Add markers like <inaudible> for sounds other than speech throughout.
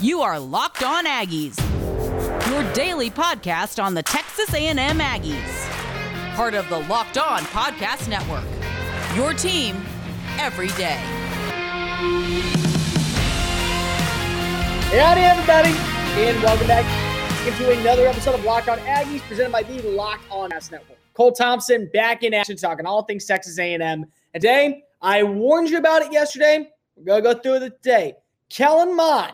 You are Locked On Aggies, your daily podcast on the Texas A&M Aggies. Part of the Locked On Podcast Network. Your team every day. Howdy, everybody, and welcome back to another episode of Locked On Aggies, presented by the Locked On Ass Network. Cole Thompson back in action, talking all things Texas A&M. Today, I warned you about it yesterday. We're gonna go through it today. Kellen Mond,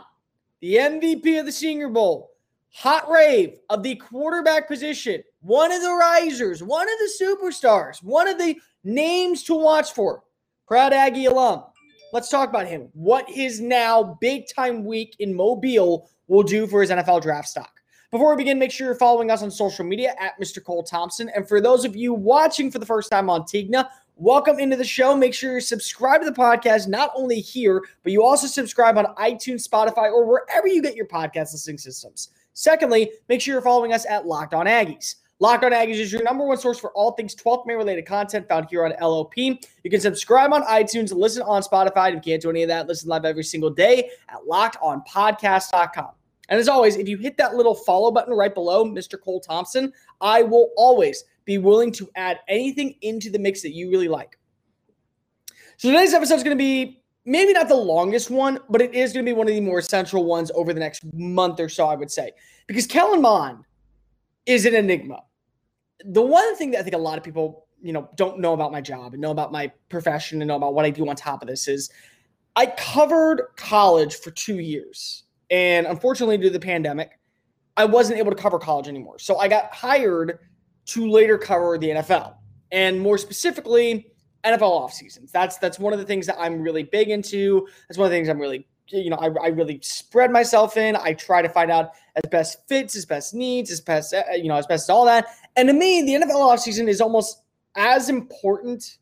the MVP of the Senior Bowl, hot rave of the quarterback position, one of the risers, one of the superstars, one of the names to watch for. Proud Aggie alum. Let's talk about him. What his now big time week in Mobile will do for his NFL draft stock. Before we begin, make sure you're following us on social media at Mr. Cole Thompson. And for those of you watching for the first time on Tigna, welcome into the show. Make sure you subscribe to the podcast, not only here, but you also subscribe on iTunes, Spotify, or wherever you get your podcast listening systems. Secondly, make sure you're following us at Locked On Aggies. Locked On Aggies is your number one source for all things 12th man related content found here on LOP. You can subscribe on iTunes, listen on Spotify. If you can't do any of that, listen live every single day at lockedonpodcast.com. And as always, if you hit that little follow button right below Mr. Cole Thompson, I will always be willing to add anything into the mix that you really like. So today's episode is going to be maybe not the longest one, but it is going to be one of the more central ones over the next month or so, I would say. Because Kellen Mond is an enigma. The one thing that I think a lot of people, you know, don't know about my job and know about my profession and know about what I do on top of this is I covered college for two years and unfortunately, due to the pandemic, I wasn't able to cover college anymore. So I got hired to later cover the NFL and more specifically NFL off seasons. That's that's one of the things that I'm really big into. That's one of the things I'm really you know I, I really spread myself in. I try to find out as best fits, as best needs, as best uh, you know as best as all that. And to me, the NFL off season is almost as important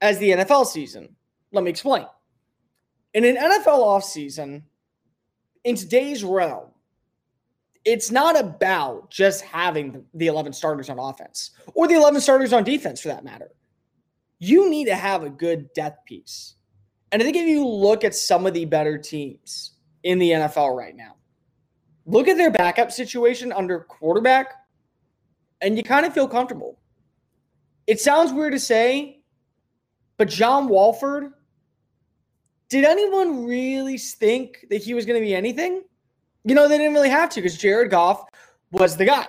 as the NFL season. Let me explain. In an NFL off season, in today's realm, it's not about just having the 11 starters on offense or the 11 starters on defense for that matter. You need to have a good depth piece. And I think if you look at some of the better teams in the NFL right now, look at their backup situation under quarterback, and you kind of feel comfortable. It sounds weird to say, but John Wolford did anyone really think that he was going to be anything? You know, they didn't really have to because Jared Goff was the guy.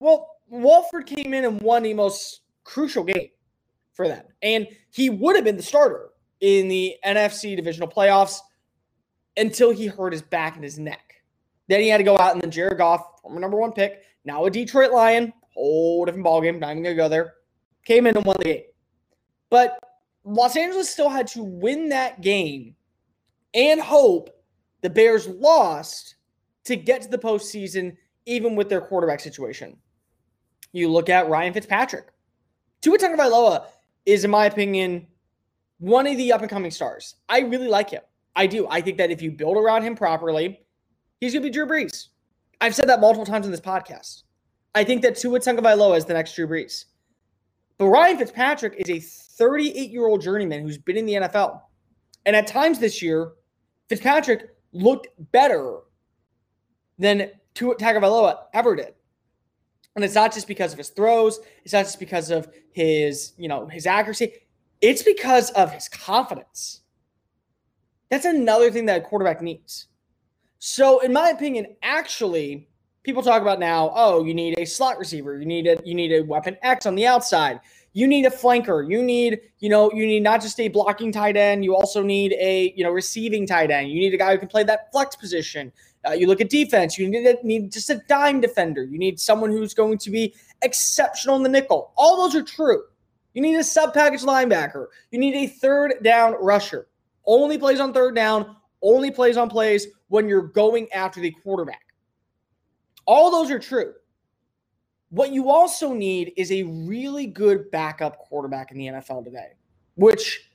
Well, Wolford came in and won the most crucial game for them. And he would have been the starter in the NFC divisional playoffs until he hurt his back and his neck. Then he had to go out and then Jared Goff, former number one pick, now a Detroit Lion, whole different ballgame. Not even gonna go there. Came in and won the game. But Los Angeles still had to win that game and hope the Bears lost to get to the postseason, even with their quarterback situation. You look at Ryan Fitzpatrick. Tua Tagovailoa is, in my opinion, one of the up and coming stars. I really like him. I do. I think that if you build around him properly, he's going to be Drew Brees. I've said that multiple times in this podcast. I think that Tua Tagovailoa is the next Drew Brees. But Ryan Fitzpatrick is a 38 year old journeyman who's been in the NFL. And at times this year, Fitzpatrick looked better than Tua Tagovailoa ever did. And it's not just because of his throws. It's not just because of his, you know, his accuracy. It's because of his confidence. That's another thing that a quarterback needs. So, in my opinion, actually, people talk about now, oh, you need a slot receiver, you need a you need a weapon X on the outside, you need a flanker. You need, you know, you need not just a blocking tight end. You also need a, you know, receiving tight end. You need a guy who can play that flex position. Uh, you look at defense. You need, need just a dime defender. You need someone who's going to be exceptional in the nickel. All those are true. You need a sub package linebacker. You need a third down rusher. Only plays on third down. Only plays on plays when you're going after the quarterback. All those are true. What you also need is a really good backup quarterback in the NFL today, which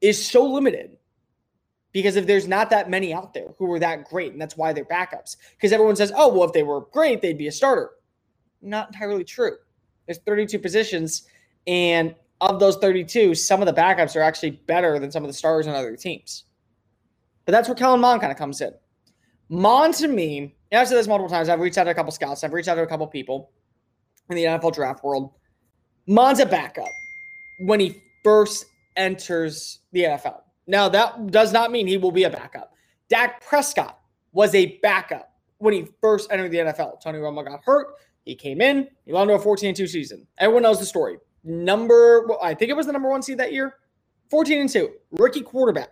is so limited because if there's not that many out there who are that great, and that's why they're backups. Because everyone says, oh, well, if they were great, they'd be a starter. Not entirely true. There's 32 positions, and of those 32, some of the backups are actually better than some of the stars on other teams. But that's where Kellen Mond kind of comes in. Mond to me, and I've said this multiple times. I've reached out to a couple scouts. I've reached out to a couple people in the NFL draft world. Mond's a backup when he first enters the NFL. Now, that does not mean he will be a backup. Dak Prescott was a backup when he first entered the NFL. Tony Romo got hurt. He came in. He went to a 14 2 season. Everyone knows the story. Number, I think it was the number one seed that year. 14 and 2. Rookie quarterback.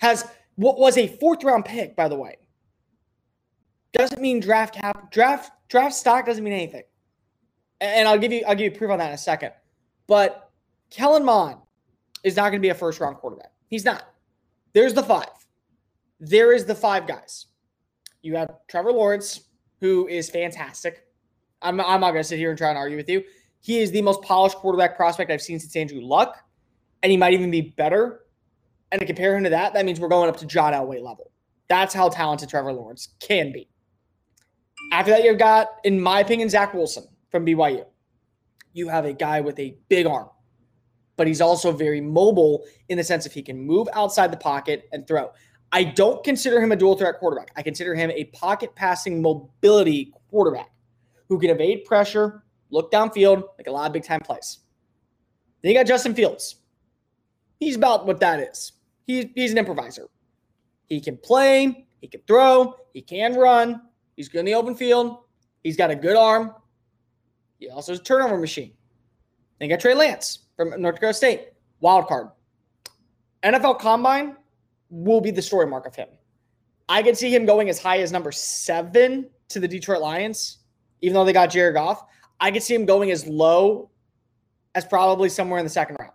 Has what was a fourth round pick, by the way. Doesn't mean draft cap, draft, draft stock doesn't mean anything. And I'll give you, I'll give you proof on that in a second. But Kellen Mond is not going to be a first round quarterback. He's not. There's the five. There is the five guys. You have Trevor Lawrence, who is fantastic. I'm, I'm not going to sit here and try and argue with you. He is the most polished quarterback prospect I've seen since Andrew Luck, and he might even be better. And to compare him to that, that means we're going up to John Elway level. That's how talented Trevor Lawrence can be. After that, you've got, in my opinion, Zach Wilson from BYU. You have a guy with a big arm, but he's also very mobile in the sense if he can move outside the pocket and throw. I don't consider him a dual threat quarterback. I consider him a pocket passing mobility quarterback who can evade pressure, look downfield, make a lot of big time plays. Then you got Justin Fields. He's about what that is. He's, he's an improviser. He can play, he can throw, he can run, he's good in the open field, he's got a good arm. He also has a turnover machine. Then got Trey Lance from North Dakota State, wild card. NFL Combine, will be the story mark of him. I could see him going as high as number seven to the Detroit Lions, even though they got Jared Goff. I could see him going as low as probably somewhere in the second round.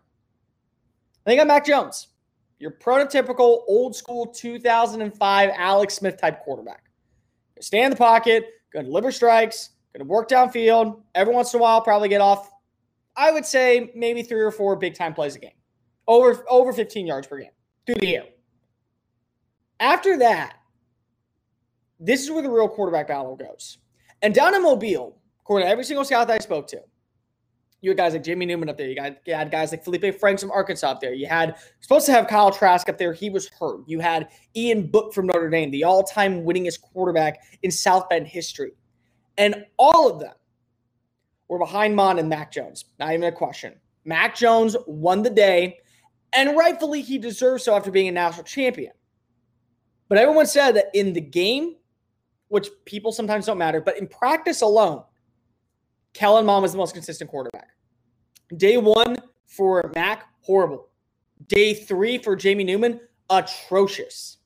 They got Mac Jones, your prototypical old school 2005 Alex Smith type quarterback. Stay in the pocket, going to deliver strikes, going to work downfield. Every once in a while, probably get off. I would say maybe three or four big time plays a game, over over 15 yards per game through the air. After that, this is where the real quarterback battle goes. And down in Mobile, according to every single scout that I spoke to, you had guys like Jamie Newman up there. You, got, you had guys like Felipe Franks from Arkansas up there. You had supposed to have Kyle Trask up there. He was hurt. You had Ian Book from Notre Dame, the all-time winningest quarterback in South Bend history. And all of them were behind Mond and Mac Jones. Not even a question. Mac Jones won the day, and rightfully he deserves so after being a national champion. But everyone said that in the game, which people sometimes don't matter, but in practice alone, Kellen Mond was the most consistent quarterback. Day one for Mac, horrible. Day three for Jamie Newman, atrocious.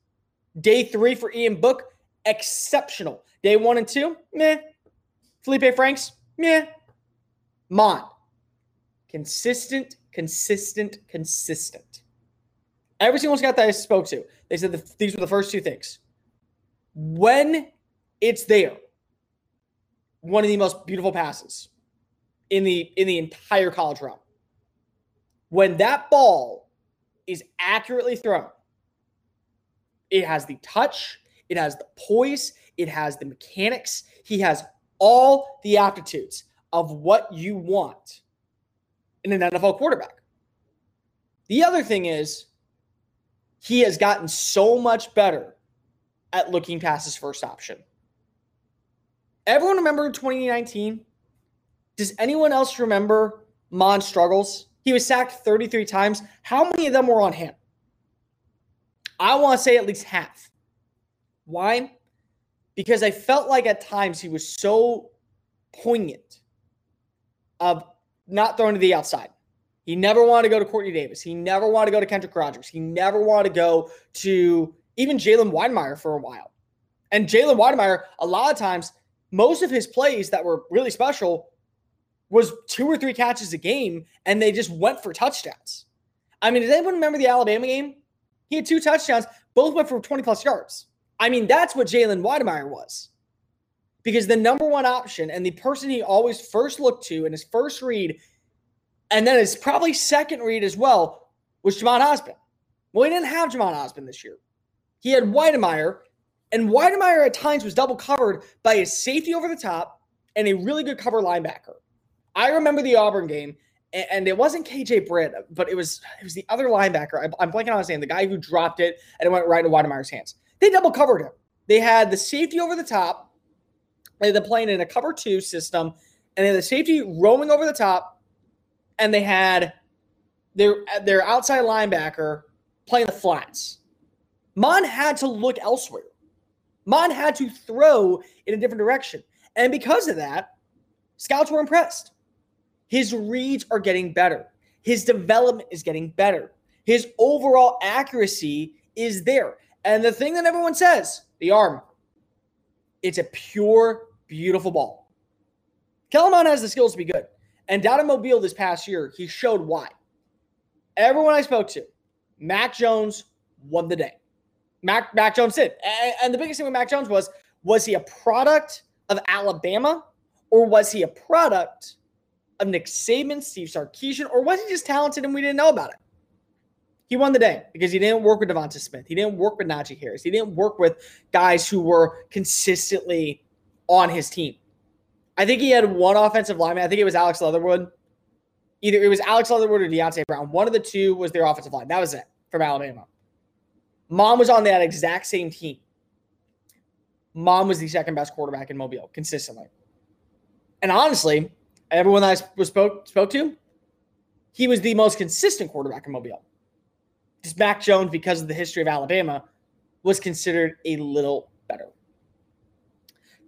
Day three for Ian Book, exceptional. Day one and two, meh. Felipe Franks, meh. Mond, consistent, consistent, consistent. Every single scout that I spoke to, they said the, these were the first two things. When it's there, one of the most beautiful passes in the in the entire college realm. When that ball is accurately thrown, it has the touch, it has the poise, it has the mechanics. He has all the aptitudes of what you want in an NFL quarterback. The other thing is he has gotten so much better at looking past his first option. Everyone remember 2019? Does anyone else remember Mond's struggles? He was sacked 33 times. How many of them were on him? I want to say at least half. Why? Because I felt like at times he was so poignant of not throwing to the outside. He never wanted to go to Quartney Davis. He never wanted to go to Kendrick Rogers. He never wanted to go to even Jalen Wydermyer for a while. And Jalen Wydermyer, a lot of times, most of his plays that were really special was two or three catches a game, and they just went for touchdowns. I mean, does anyone remember the Alabama game? He had two touchdowns, both went for 20 plus yards. I mean, that's what Jalen Wydermyer was. Because the number one option and the person he always first looked to in his first read and then his probably second read as well was Jhamon Ausbon. Well, he didn't have Jhamon Ausbon this year. He had Wydermyer, and Wydermyer at times was double covered by his safety over the top and a really good cover linebacker. I remember the Auburn game, and it wasn't KJ Britt, but it was it was the other linebacker. I'm blanking on his name, the guy who dropped it and it went right into Wydermyer's hands. They double covered him. they had the safety over the top. They had the playing in a cover two system, and they had the safety roaming over the top, and they had their their outside linebacker playing the flats. Mond had to look elsewhere. Mond had to throw in a different direction. And because of that, scouts were impressed. His reads are getting better. His development is getting better. His overall accuracy is there. And the thing that everyone says, the arm, it's a pure, beautiful ball. Kellen Mond has the skills to be good. And down in Mobile this past year, he showed why. Everyone I spoke to, Mac Jones won the day. Mac, Mac Jones did. And, and the biggest thing with Mac Jones was was he a product of Alabama or was he a product of Nick Saban, Steve Sarkisian, or was he just talented and we didn't know about it? He won the day because he didn't work with DeVonta Smith. He didn't work with Najee Harris. He didn't work with guys who were consistently on his team. I think he had one offensive lineman. I think it was Alex Leatherwood. Either it was Alex Leatherwood or Deonte Brown. One of the two was their offensive line. That was it from Alabama. Mond was on that exact same team. Mond was the second best quarterback in Mobile consistently. And honestly, everyone that I spoke spoke to, he was the most consistent quarterback in Mobile. Just Mac Jones, because of the history of Alabama, was considered a little better.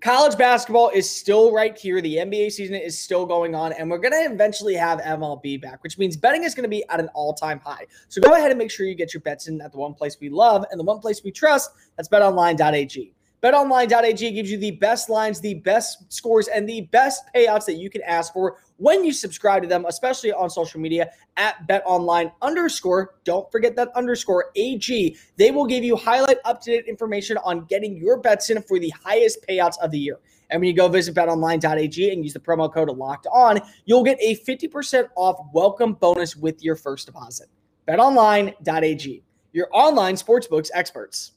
College basketball is still right here. The NBA season is still going on, and we're going to eventually have MLB back, which means betting is going to be at an all time high. So go ahead and make sure you get your bets in at the one place we love and the one place we trust. That's betonline.ag. BetOnline.ag gives you the best lines, the best scores, and the best payouts that you can ask for when you subscribe to them, especially on social media at BetOnline underscore. Don't forget that underscore AG. They will give you highlight up to date information on getting your bets in for the highest payouts of the year. And when you go visit betonline.ag and use the promo code locked on, you'll get a 50% off welcome bonus with your first deposit. BetOnline.ag, your online sportsbooks experts.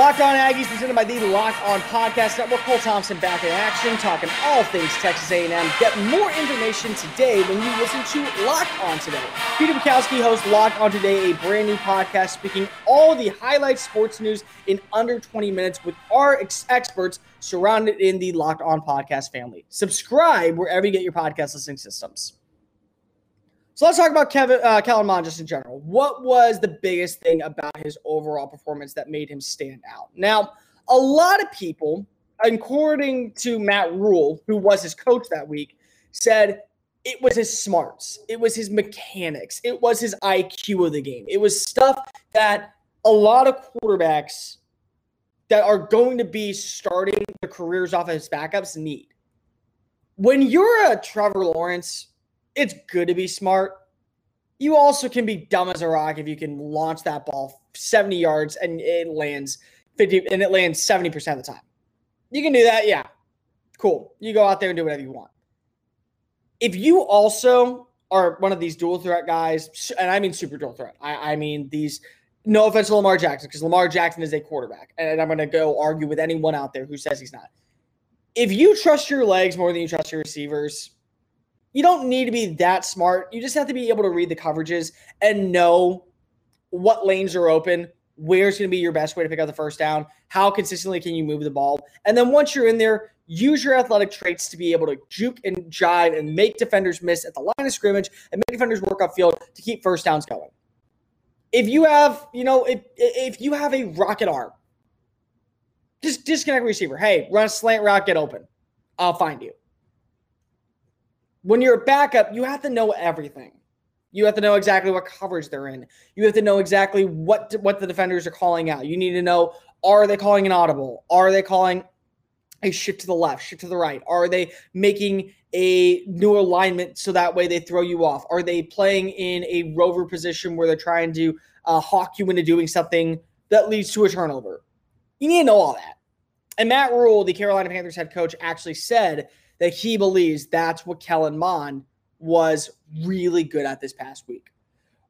Locked On Aggies presented by the Locked On Podcast Network. Cole Thompson back in action, talking all things Texas A&M. Get more information today when you listen to Locked On Today. Peter Bukowski hosts Locked On Today, a brand new podcast speaking all the highlight sports news in under 20 minutes with our ex- experts surrounded in the Locked On Podcast family. Subscribe wherever you get your podcast listening systems. So let's talk about Kevin uh, Kellen Mond just in general. What was the biggest thing about his overall performance that made him stand out? Now, a lot of people, according to Matt Rhule, who was his coach that week, said it was his smarts, it was his mechanics, it was his IQ of the game. It was stuff that a lot of quarterbacks that are going to be starting their careers off as backups need. When you're a Trevor Lawrence it's good to be smart. You also can be dumb as a rock if you can launch that ball 70 yards and it lands 50 and it lands 70% of the time. You can do that, yeah. Cool. You go out there and do whatever you want. If you also are one of these dual threat guys, and I mean super dual threat, I, I mean these no offense to Lamar Jackson, because Lamar Jackson is a quarterback. And I'm going to go argue with anyone out there who says he's not. If you trust your legs more than you trust your receivers, you don't need to be that smart. You just have to be able to read the coverages and know what lanes are open, where's going to be your best way to pick up the first down, how consistently can you move the ball. And then once you're in there, use your athletic traits to be able to juke and jive and make defenders miss at the line of scrimmage and make defenders work field to keep first downs going. If you have, you know, if if you have a rocket arm, just disconnect receiver. Hey, run a slant route, get open. I'll find you when you're a backup, you have to know everything. You have to know exactly what coverage they're in. You have to know exactly what what the defenders are calling out. You need to know are they calling an audible? Are they calling a shift to the left, shift to the right? Are they making a new alignment so that way they throw you off? Are they playing in a rover position where they're trying to uh, hawk you into doing something that leads to a turnover? You need to know all that. And Matt Rhule, the Carolina Panthers head coach, actually said that he believes that's what Kellen Mond was really good at this past week.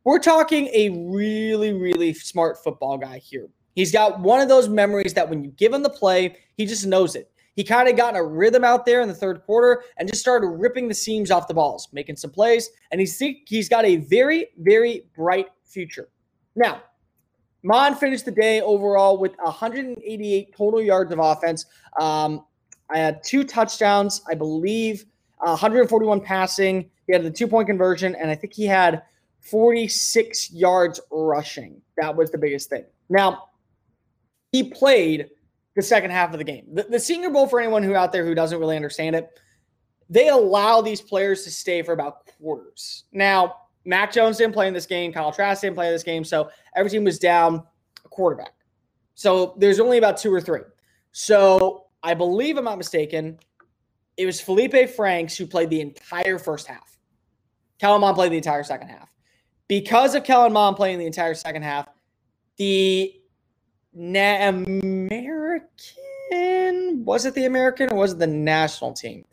We're talking a really, really smart football guy here. He's got one of those memories that when you give him the play, he just knows it. He kind of got in a rhythm out there in the third quarter and just started ripping the seams off the balls, making some plays, and he's he's got a very, very bright future. Now, Mond finished the day overall with 188 total yards of offense. Um, I had two touchdowns, I believe, uh, 141 passing. He had the two point conversion, and I think he had 46 yards rushing. That was the biggest thing. Now, he played the second half of the game. The, the Senior Bowl, for anyone who out there who doesn't really understand it, they allow these players to stay for about quarters. Now, Mac Jones didn't play in this game. Kyle Trask didn't play in this game. So every team was down a quarterback. So there's only about two or three. So I believe I'm not mistaken. It was Felipe Franks who played the entire first half. Kellen Mond played the entire second half. Because of Kellen Mond playing the entire second half, the Na- American was it the American or was it the national team?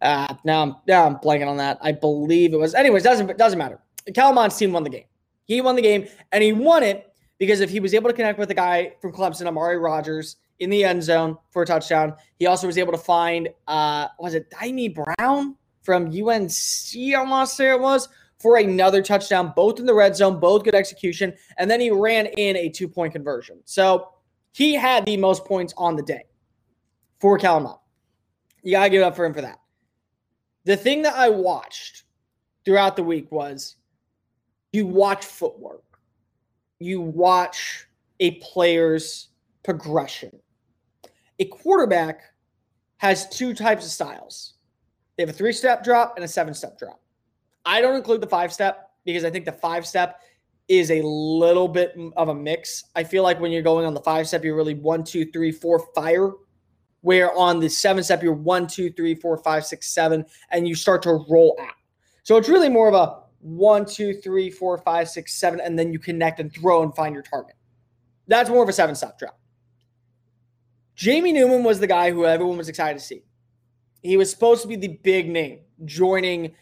Uh, now I'm now I'm blanking on that. I believe it was. Anyways, doesn't doesn't matter. Kellen team won the game. He won the game, and he won it because if he was able to connect with the guy from Clemson, Amari Rogers, in the end zone for a touchdown. He also was able to find uh was it Dyami Brown from UNC, I want to say it was, for another touchdown, both in the red zone, both good execution. And then he ran in a two point conversion. So he had the most points on the day for Kellen You got to give it up for him for that. The thing that I watched throughout the week was you watch footwork, you watch a player's progression. A quarterback has two types of styles they have a three step drop and a seven step drop. I don't include the five step because I think the five step is a little bit of a mix. I feel like when you're going on the five step, you're really one, two, three, four, fire. Where on the seven step, you're one, two, three, four, five, six, seven, and you start to roll out. So it's really more of a one, two, three, four, five, six, seven, and then you connect and throw and find your target. That's more of a seven step drop. Jamie Newman was the guy who everyone was excited to see. He was supposed to be the big name joining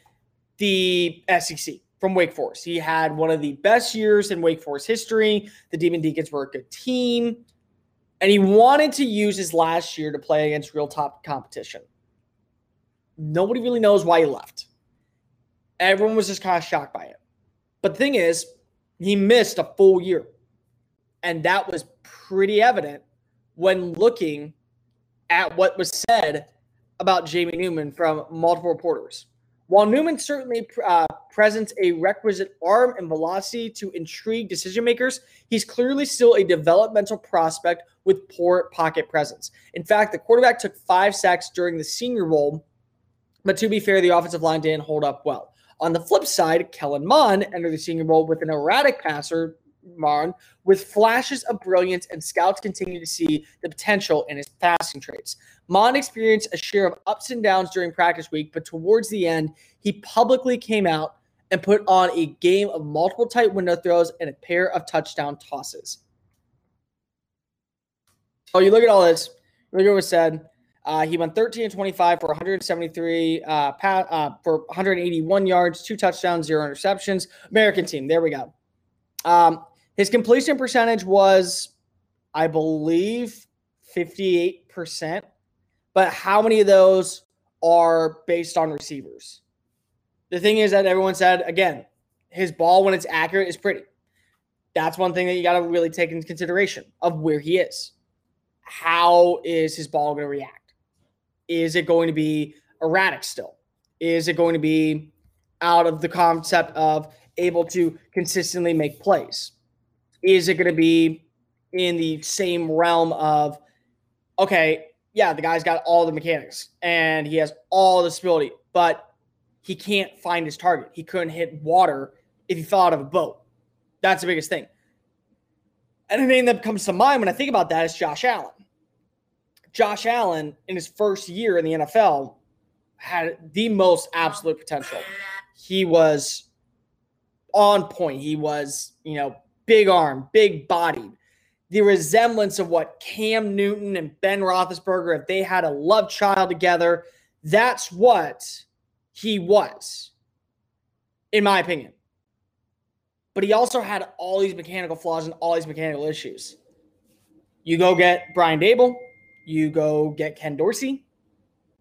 the SEC from Wake Forest. He had one of the best years in Wake Forest history. The Demon Deacons were a good team. And he wanted to use his last year to play against real top competition. Nobody really knows why he left. Everyone was just kind of shocked by it. But the thing is, he missed a full year. And that was pretty evident when looking at what was said about Jamie Newman from multiple reporters. While Newman certainly uh, presents a requisite arm and velocity to intrigue decision makers, he's clearly still a developmental prospect with poor pocket presence. In fact, the quarterback took five sacks during the Senior Bowl, but to be fair, the offensive line didn't hold up well. On the flip side, Kellen Mond entered the Senior Bowl with an erratic passer Marn with flashes of brilliance, and scouts continue to see the potential in his passing traits. Mond experienced a share of ups and downs during practice week, but towards the end, he publicly came out and put on a game of multiple tight window throws and a pair of touchdown tosses. Oh, you look at all this. Look at what was said. Uh, he went 13 and 25 for 173 uh, pa- uh, for 181 yards, two touchdowns, zero interceptions. American team. There we go. Um, his completion percentage was, I believe, 58%. But how many of those are based on receivers? The thing is that everyone said, again, his ball, when it's accurate, is pretty. That's one thing that you got to really take into consideration of where he is. How is his ball going to react? Is it going to be erratic still? Is it going to be out of the concept of able to consistently make plays? Is it going to be in the same realm of, okay, yeah, the guy's got all the mechanics and he has all the stability, but he can't find his target. He couldn't hit water if he fell out of a boat. That's the biggest thing. And the name that comes to mind when I think about that is Josh Allen. Josh Allen, in his first year in the NFL, had the most absolute potential. He was on point. He was, you know, big arm, big bodied. The resemblance of what Cam Newton and Ben Roethlisberger, if they had a love child together, that's what he was, in my opinion. But he also had all these mechanical flaws and all these mechanical issues. You go get Brian Daboll, you go get Ken Dorsey.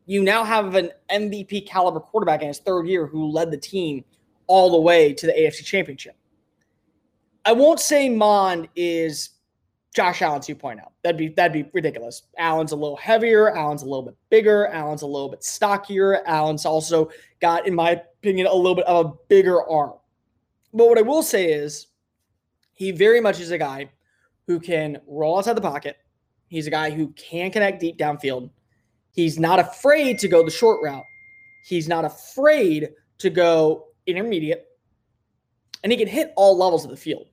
You now have an MVP caliber quarterback in his third year who led the team all the way to the AFC Championship I won't say Mond is Josh Allen 2.0. That'd be that'd be ridiculous. Allen's a little heavier. Allen's a little bit bigger. Allen's a little bit stockier. Allen's also got, in my opinion, a little bit of a bigger arm. But what I will say is, he very much is a guy who can roll outside the pocket. He's a guy who can connect deep downfield. He's not afraid to go the short route. He's not afraid to go intermediate. And he can hit all levels of the field.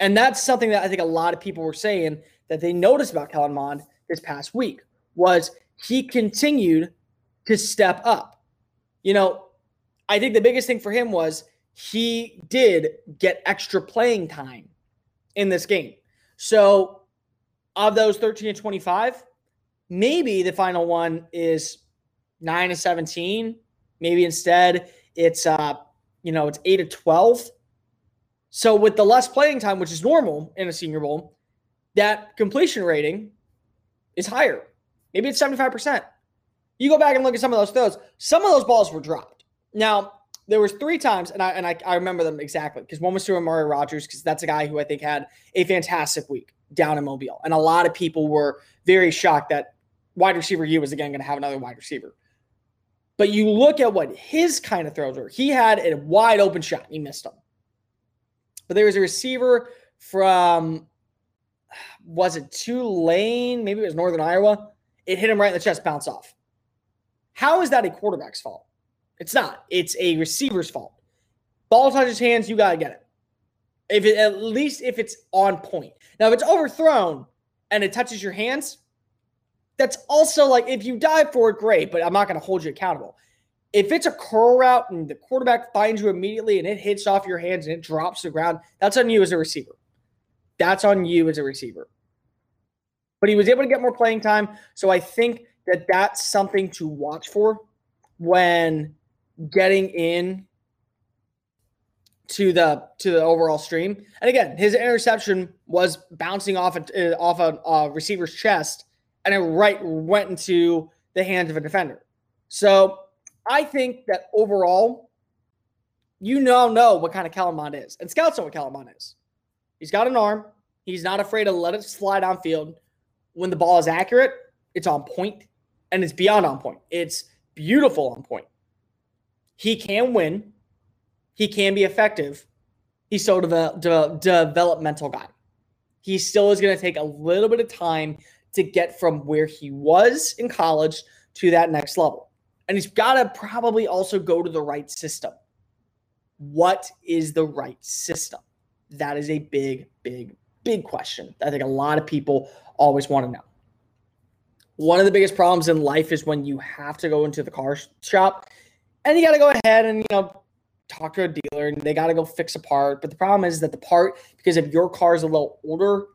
And that's something that I think a lot of people were saying that they noticed about Kellen Mond this past week was he continued to step up. You know, I think the biggest thing for him was he did get extra playing time in this game. So, of those 13 to 25, maybe the final one is 9 to 17. Maybe instead it's uh, you know, it's 8 to 12. So with the less playing time, which is normal in a senior bowl, that completion rating is higher. Maybe it's 75%. You go back and look at some of those throws. Some of those balls were dropped. Now, there was three times, and I and I, I remember them exactly because one was to Amari Rogers, because that's a guy who I think had a fantastic week down in Mobile. And a lot of people were very shocked that wide receiver U was again going to have another wide receiver. But you look at what his kind of throws were. He had a wide open shot. He missed them. But there was a receiver from, was it Tulane? Maybe it was Northern Iowa. It hit him right in the chest, bounce off. How is that a quarterback's fault? It's not. It's a receiver's fault. Ball touches hands, you got to get it. If it, at least if it's on point. Now, if it's overthrown and it touches your hands, that's also like if you dive for it, great, but I'm not to hold you accountable. If it's a curl route and the quarterback finds you immediately and it hits off your hands and it drops to the ground, that's on you as a receiver. That's on you as a receiver. But he was able to get more playing time. So I think that that's something to watch for when getting in to the to the overall stream. And again, his interception was bouncing off a, uh, off a, a receiver's chest, and it right went into the hands of a defender. So I think that overall, you now know what kind of Mond is. And scouts know what Mond is. He's got an arm. He's not afraid to let it slide downfield. When the ball is accurate, it's on point and it's beyond on point. It's beautiful on point. He can win. He can be effective. He's so de- de- developmental guy. He still is going to take a little bit of time to get from where he was in college to that next level. And he's got to probably also go to the right system. What is the right system? That is a big, big, big question. I think a lot of people always want to know. One of the biggest problems in life is when you have to go into the car shop and you got to go ahead and, you know, talk to a dealer and they got to go fix a part. But the problem is that the part, because if your car is a little older,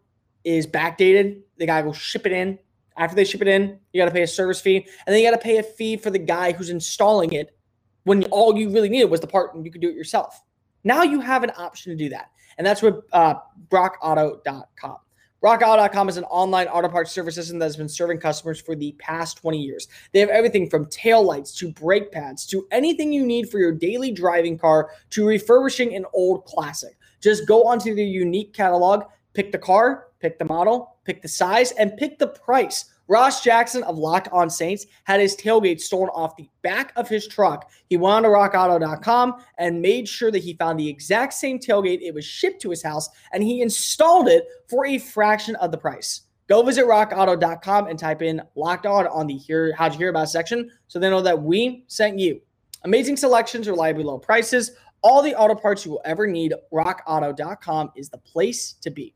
is backdated. They got to go ship it in. After they ship it in, you got to pay a service fee, and then you got to pay a fee for the guy who's installing it when all you really needed was the part and you could do it yourself. Now you have an option to do that. And that's what uh, rockauto.com. RockAuto.com is an online auto parts service system that has been serving customers for the past 20 years. They have everything from tail lights to brake pads to anything you need for your daily driving car to refurbishing an old classic. Just go onto their unique catalog, pick the car, pick the model, pick the size, and pick the price. Ross Jackson of Locked On Saints had his tailgate stolen off the back of his truck. He went on to rockauto.com and made sure that he found the exact same tailgate. It was shipped to his house and he installed it for a fraction of the price. Go visit rockauto.com and type in locked on on the hear how'd you hear about section so they know that we sent you. Amazing selections, reliably low prices, all the auto parts you will ever need. Rockauto.com is the place to be.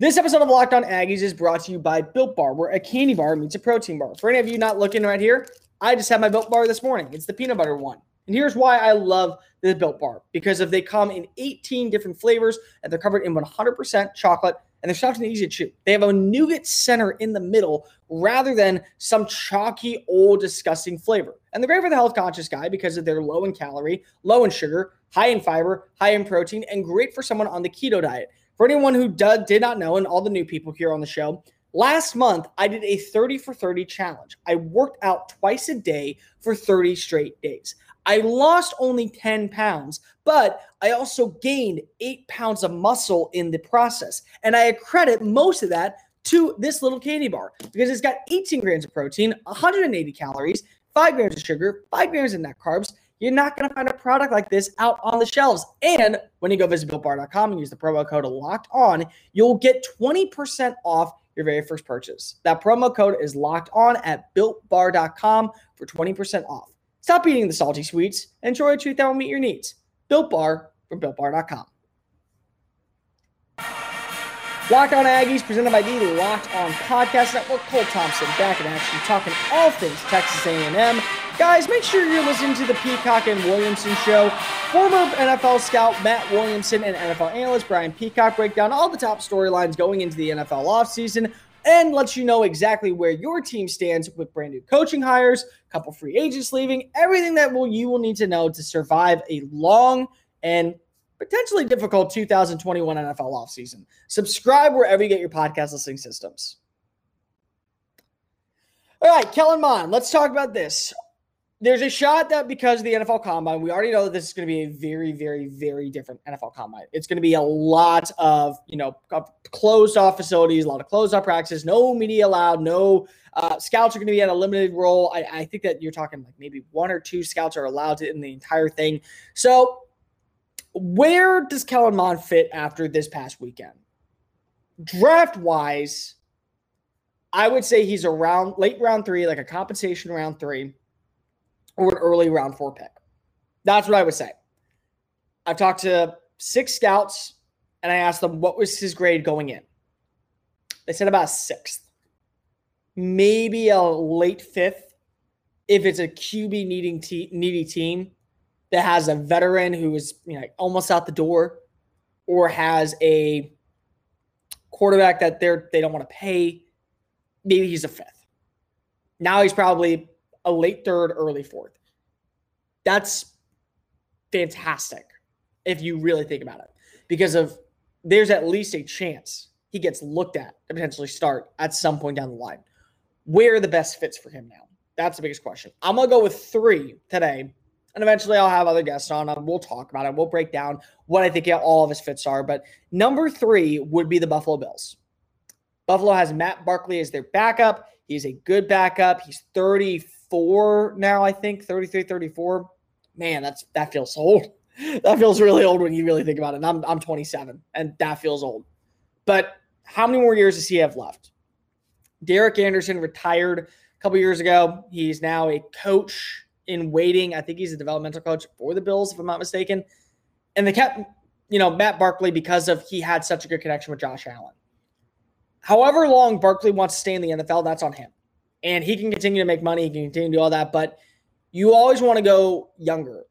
This episode of Locked On Aggies is brought to you by Built Bar, where a candy bar meets a protein bar. For any of you not looking right here, I just had my Built Bar this morning. It's the peanut butter one. And here's why I love the Built Bar because if they come in 18 different flavors and they're covered in 100% chocolate and they're soft and easy to chew. They have a nougat center in the middle rather than some chalky, old, disgusting flavor. And they're great for the health conscious guy because of their low in calorie, low in sugar, high in fiber, high in protein, and great for someone on the keto diet. For anyone who did, did not know, and all the new people here on the show, last month I did a 30 for 30 challenge. I worked out twice a day for 30 straight days. I lost only 10 pounds, but I also gained eight pounds of muscle in the process. And I credit most of that to this little candy bar because it's got 18 grams of protein, 180 calories, five grams of sugar, five grams of net carbs. You're not going to find a product like this out on the shelves. And when you go visit builtbar.com and use the promo code locked on, you'll get 20% off your very first purchase. That promo code is locked on at builtbar.com for 20% off. Stop eating the salty sweets. Enjoy a treat that will meet your needs. Built Bar from BuiltBar.com. Locked on Aggies, presented by the Locked On Podcast Network. Cole Thompson back in action, talking all things Texas A&M. Guys, make sure you're listening to the Peacock and Williamson show. Former NFL scout Matt Williamson and NFL analyst Brian Peacock break down all the top storylines going into the NFL offseason and lets you know exactly where your team stands with brand new coaching hires, a couple free agents leaving, everything that will you will need to know to survive a long and potentially difficult 2021 NFL offseason. Subscribe wherever you get your podcast listening systems. All right, Kellen Mond, let's talk about this there's a shot that because of the NFL combine, we already know that this is going to be a very, very, very different NFL combine. It's going to be a lot of, you know, closed off facilities, a lot of closed off practices, no media allowed, no uh, scouts are going to be at a limited role. I, I, think that you're talking like maybe one or two scouts are allowed to in the entire thing. So, where does Kellen Mond fit after this past weekend? Draft wise, I would say he's around late round three, like a compensation round three or an early round four pick. That's what I would say. I've talked to six scouts and I asked them what was his grade going in. They said about sixth, maybe a late fifth if it's a QB needing te- needy team that has a veteran who is you know almost out the door or has a quarterback that they're they don't want to pay. Maybe he's a fifth. Now he's probably a late third, early fourth. That's fantastic if you really think about it, because of there's at least a chance he gets looked at to potentially start at some point down the line. Where are the best fits for him now? That's the biggest question. I'm gonna go with three today, and eventually I'll have other guests on. We'll talk about it. We'll break down what I think all of his fits are. But number three would be the Buffalo Bills. Buffalo has Matt Barkley as their backup. He's a good backup. He's 34 now, I think, 33, 34. Man, that's that feels old. <laughs> that feels really old when you really think about it. And I'm I'm 27, and that feels old. But how many more years does he have left? Derek Anderson retired a couple years ago. He's now a coach in waiting. I think he's a developmental coach for the Bills, if I'm not mistaken. And they kept, you know, Matt Barkley because of he had such a good connection with Josh Allen. However long Barkley wants to stay in the NFL, that's on him and he can continue to make money. He can continue to do all that, but you always want to go younger,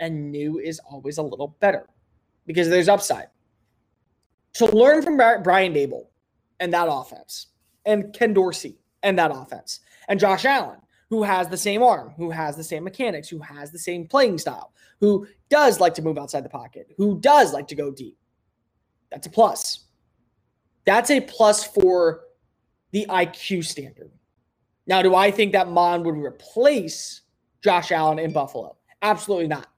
and new is always a little better because there's upside. So learn from Brian Daboll and that offense, and Ken Dorsey and that offense, and Josh Allen, who has the same arm, who has the same mechanics, who has the same playing style, who does like to move outside the pocket, who does like to go deep. That's a plus. That's a plus for the IQ standard. Now, do I think that Mond would replace Josh Allen in Buffalo? Absolutely not.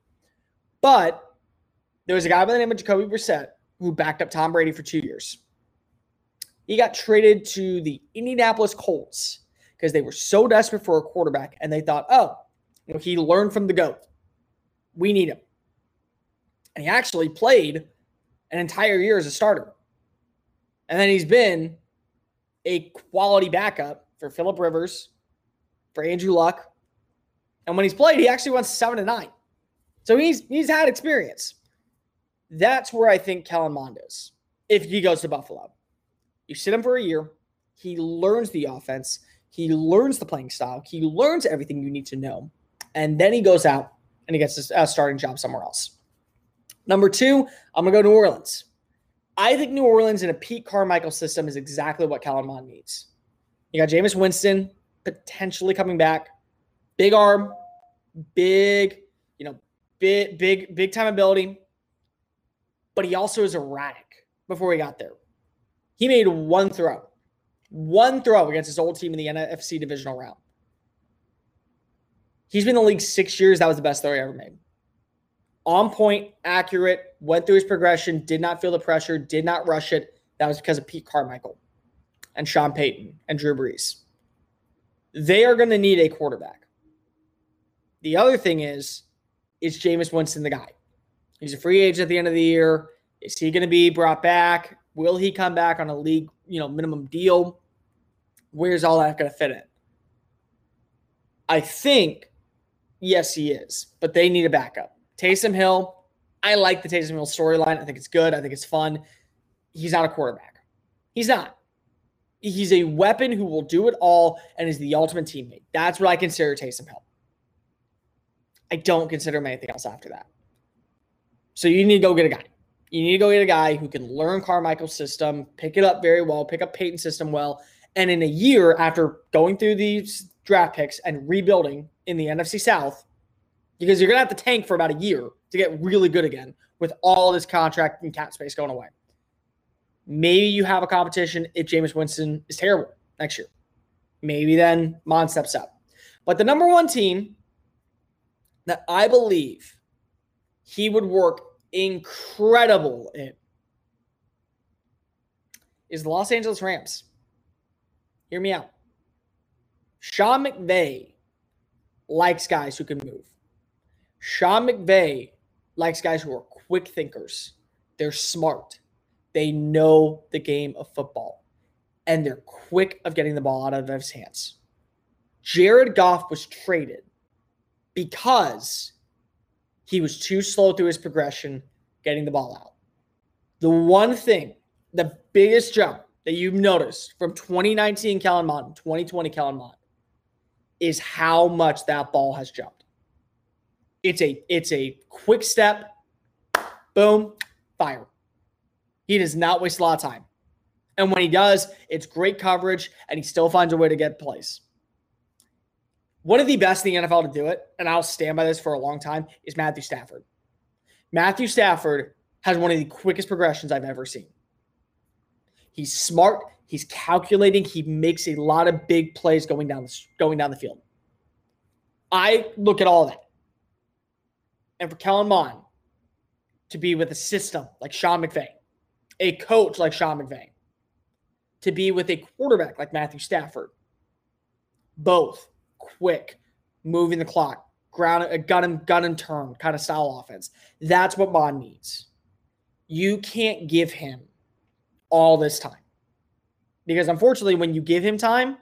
But there was a guy by the name of Jacoby Brissett who backed up Tom Brady for two years. He got traded to the Indianapolis Colts because they were so desperate for a quarterback and they thought, oh, you know, he learned from the GOAT. We need him. And he actually played an entire year as a starter. And then he's been a quality backup for Philip Rivers, for Andrew Luck. And when he's played, he actually went seven to nine. So he's he's had experience. That's where I think Kellen Mond is if he goes to Buffalo. You sit him for a year, he learns the offense, he learns the playing style, he learns everything you need to know, and then he goes out and he gets a starting job somewhere else. Number two, I'm gonna go New Orleans. I think New Orleans in a Pete Carmichael system is exactly what Kellen Mond needs. You got Jameis Winston potentially coming back. Big arm, big, you know, big, big, big time ability. But he also is erratic before he got there. He made one throw, one throw against his old team in the NFC divisional round. He's been in the league six years. That was the best throw he ever made. On point, accurate, went through his progression, did not feel the pressure, did not rush it. That was because of Pete Carmichael and Sean Payton and Drew Brees. They are going to need a quarterback. The other thing is, is Jameis Winston the guy? He's a free agent at the end of the year. Is he going to be brought back? Will he come back on a league, you know, minimum deal? Where's all that going to fit in? I think, yes, he is, but they need a backup. Taysom Hill, I like the Taysom Hill storyline. I think it's good. I think it's fun. He's not a quarterback. He's not. He's a weapon who will do it all and is the ultimate teammate. That's what I consider Taysom Hill. I don't consider him anything else after that. So you need to go get a guy. You need to go get a guy who can learn Carmichael's system, pick it up very well, pick up Payton's system well. And in a year after going through these draft picks and rebuilding in the NFC South, because you're going to have to tank for about a year to get really good again with all this contract and cap space going away. Maybe you have a competition if Jameis Winston is terrible next year. Maybe then Mond steps up. But the number one team that I believe he would work incredible in is the Los Angeles Rams. Hear me out. Sean McVay likes guys who can move. Sean McVay likes guys who are quick thinkers. They're smart. They know the game of football. And they're quick of getting the ball out of his hands. Jared Goff was traded because he was too slow through his progression getting the ball out. The one thing, the biggest jump that you've noticed from 2019 Kellen Mond, 2020 Kellen Mond, is how much that ball has jumped. It's a it's a quick step, boom, fire. He does not waste a lot of time. And when he does, it's great coverage and he still finds a way to get plays. One of the best in the NFL to do it, and I'll stand by this for a long time, is Matthew Stafford. Matthew Stafford has one of the quickest progressions I've ever seen. He's smart, he's calculating, he makes a lot of big plays going down the going down the field. I look at all that. And for Kellen Mond to be with a system like Sean McVay, a coach like Sean McVay, to be with a quarterback like Matthew Stafford, both quick, moving the clock, ground a gun and gun and turn kind of style offense. That's what Mond needs. You can't give him all this time. Because unfortunately, when you give him time,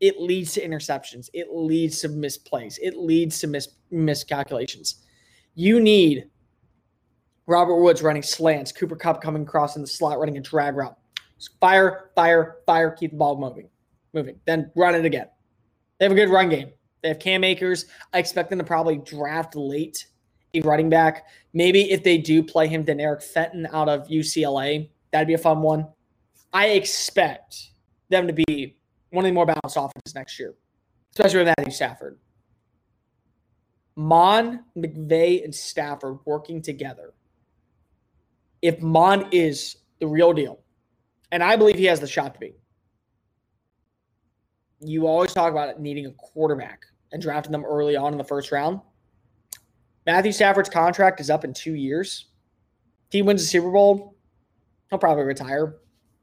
it leads to interceptions. It leads to misplays. It leads to mis- miscalculations. You need Robert Woods running slants, Cooper Kupp coming across in the slot, running a drag route. Fire, fire, fire, keep the ball moving, moving. Then run it again. They have a good run game. They have Cam Akers. I expect them to probably draft late a running back. Maybe if they do play him, then Eric Fenton out of UCLA. That'd be a fun one. I expect them to be one of the more balanced offenses next year, especially with Matthew Stafford. Mond, McVay, and Stafford working together. If Mond is the real deal, and I believe he has the shot to be, you always talk about needing a quarterback and drafting them early on in the first round. Matthew Stafford's contract is up in two years. If he wins the Super Bowl, he'll probably retire.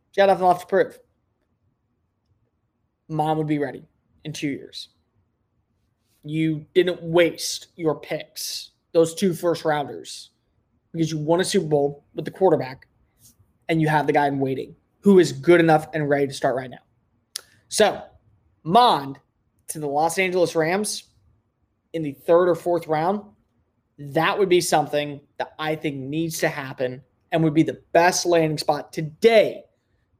He's got nothing left to prove. Mond would be ready in two years. You didn't waste your picks, those two first rounders, because you won a Super Bowl with the quarterback and you have the guy in waiting who is good enough and ready to start right now. So Mond to the Los Angeles Rams in the third or fourth round, that would be something that I think needs to happen and would be the best landing spot today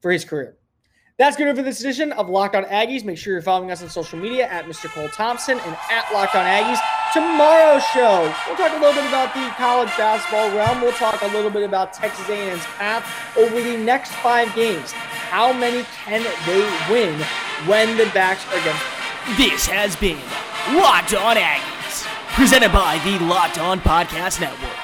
for his career. That's good for this edition of Locked On Aggies. Make sure you're following us on social media at Mr. Cole Thompson and at Locked On Aggies. Tomorrow's show, we'll talk a little bit about the college basketball realm. We'll talk a little bit about Texas A&M's path over the next five games. How many can they win when the backs are against? This has been Locked On Aggies, presented by the Locked On Podcast Network.